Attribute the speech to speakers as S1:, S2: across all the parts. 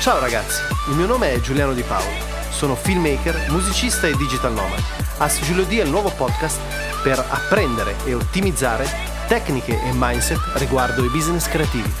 S1: Ciao ragazzi, il mio nome è Giuliano Di Paolo, sono filmmaker, musicista e digital nomad. Ask Giulio è il nuovo podcast per apprendere e ottimizzare tecniche e mindset riguardo i business creativi.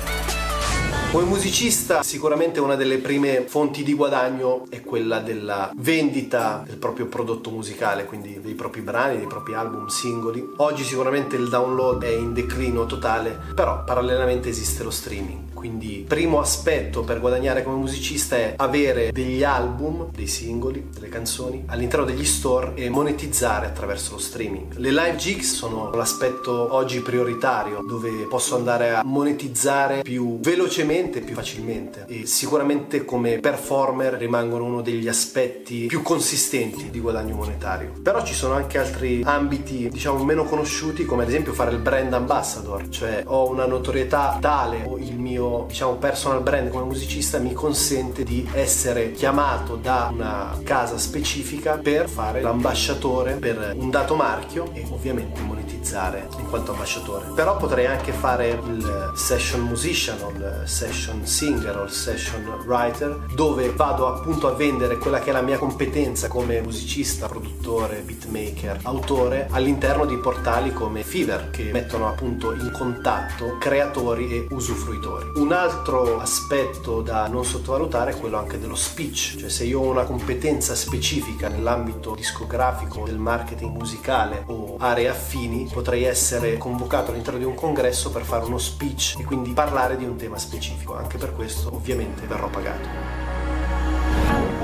S1: Come musicista sicuramente una delle prime fonti di guadagno è quella della vendita del proprio prodotto musicale, quindi dei propri brani, dei propri album singoli. Oggi sicuramente il download è in declino totale, però parallelamente esiste lo streaming. Quindi primo aspetto per guadagnare come musicista è avere degli album, dei singoli, delle canzoni all'interno degli store e monetizzare attraverso lo streaming. Le live gigs sono l'aspetto oggi prioritario dove posso andare a monetizzare più velocemente, più facilmente e sicuramente come performer rimangono uno degli aspetti più consistenti di guadagno monetario. Però ci sono anche altri ambiti diciamo meno conosciuti come ad esempio fare il brand ambassador, cioè ho una notorietà tale o il mio diciamo personal brand come musicista mi consente di essere chiamato da una casa specifica per fare l'ambasciatore per un dato marchio e ovviamente monetizzare in quanto ambasciatore. Però potrei anche fare il session musician o il session singer o il session writer dove vado appunto a vendere quella che è la mia competenza come musicista, produttore, beatmaker, autore all'interno di portali come Fever che mettono appunto in contatto creatori e usufruitori. Un altro aspetto da non sottovalutare è quello anche dello speech, cioè se io ho una competenza specifica nell'ambito discografico, del marketing musicale o aree affini, potrei essere convocato all'interno di un congresso per fare uno speech e quindi parlare di un tema specifico. Anche per questo ovviamente verrò pagato.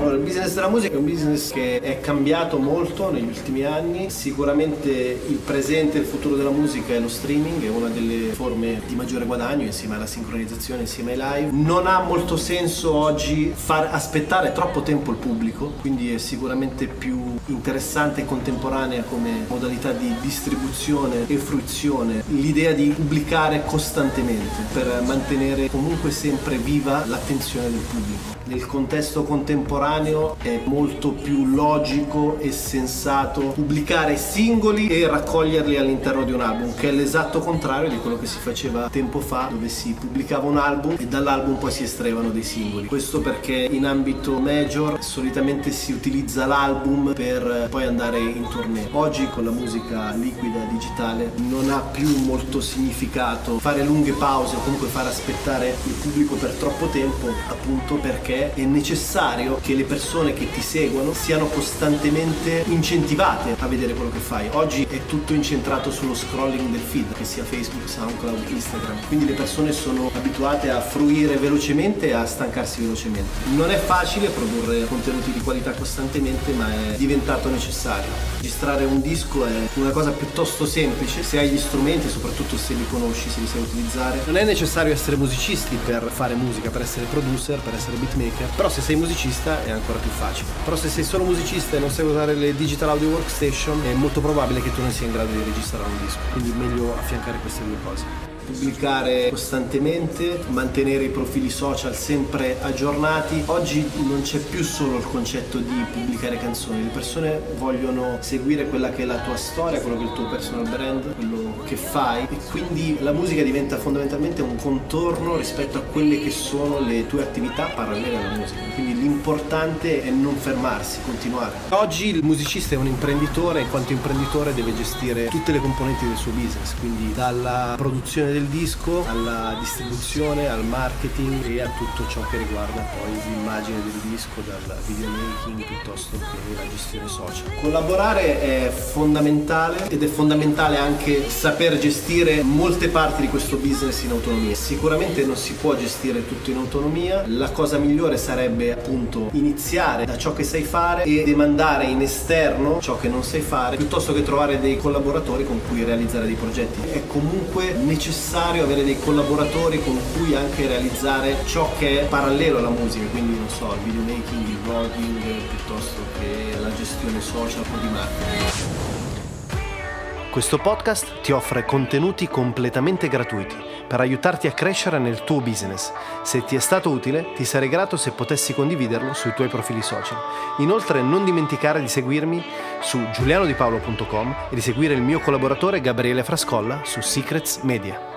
S1: Allora, il business della musica è un business che è cambiato molto negli ultimi anni. Sicuramente il presente e il futuro della musica è lo streaming, è una delle forme di maggiore guadagno insieme alla sincronizzazione, insieme ai live. Non ha molto senso oggi far aspettare troppo tempo il pubblico, quindi è sicuramente più interessante e contemporanea come modalità di distribuzione e fruizione l'idea di pubblicare costantemente per mantenere comunque sempre viva l'attenzione del pubblico. Nel contesto contemporaneo è molto più logico e sensato pubblicare singoli e raccoglierli all'interno di un album, che è l'esatto contrario di quello che si faceva tempo fa, dove si pubblicava un album e dall'album poi si estraevano dei singoli. Questo perché in ambito major solitamente si utilizza l'album per poi andare in tournée. Oggi con la musica liquida digitale non ha più molto significato fare lunghe pause o comunque far aspettare il pubblico per troppo tempo, appunto perché perché è necessario che le persone che ti seguono siano costantemente incentivate a vedere quello che fai. Oggi è tutto incentrato sullo scrolling del feed, che sia Facebook, SoundCloud, Instagram. Quindi le persone sono abituate a fruire velocemente e a stancarsi velocemente. Non è facile produrre contenuti di qualità costantemente, ma è diventato necessario. Registrare un disco è una cosa piuttosto semplice se hai gli strumenti, soprattutto se li conosci, se li sai utilizzare. Non è necessario essere musicisti per fare musica, per essere producer, per essere beatmaker beatmaker, però se sei musicista è ancora più facile. Però se sei solo musicista e non sai usare le digital audio workstation è molto probabile che tu non sia in grado di registrare un disco, quindi meglio affiancare queste due cose pubblicare costantemente, mantenere i profili social sempre aggiornati. Oggi non c'è più solo il concetto di pubblicare canzoni, le persone vogliono seguire quella che è la tua storia, quello che è il tuo personal brand, quello che fai e quindi la musica diventa fondamentalmente un contorno rispetto a quelle che sono le tue attività parallele alla musica. Quindi l'importante è non fermarsi, continuare. Oggi il musicista è un imprenditore e in quanto imprenditore deve gestire tutte le componenti del suo business, quindi dalla produzione del disco alla distribuzione, al marketing e a tutto ciò che riguarda poi l'immagine del disco, dal videomaking piuttosto che la gestione social. Collaborare è fondamentale ed è fondamentale anche saper gestire molte parti di questo business in autonomia. Sicuramente non si può gestire tutto in autonomia, la cosa migliore sarebbe appunto iniziare da ciò che sai fare e demandare in esterno ciò che non sai fare piuttosto che trovare dei collaboratori con cui realizzare dei progetti. È comunque necessario necessario avere dei collaboratori con cui anche realizzare ciò che è parallelo alla musica, quindi non so, il videomaking, il vlogging piuttosto che la gestione social o di marketing. Questo podcast ti offre contenuti completamente gratuiti per aiutarti a crescere nel tuo business. Se ti è stato utile, ti sarei grato se potessi condividerlo sui tuoi profili social. Inoltre non dimenticare di seguirmi su giulianodipaolo.com e di seguire il mio collaboratore Gabriele Frascolla su Secrets Media.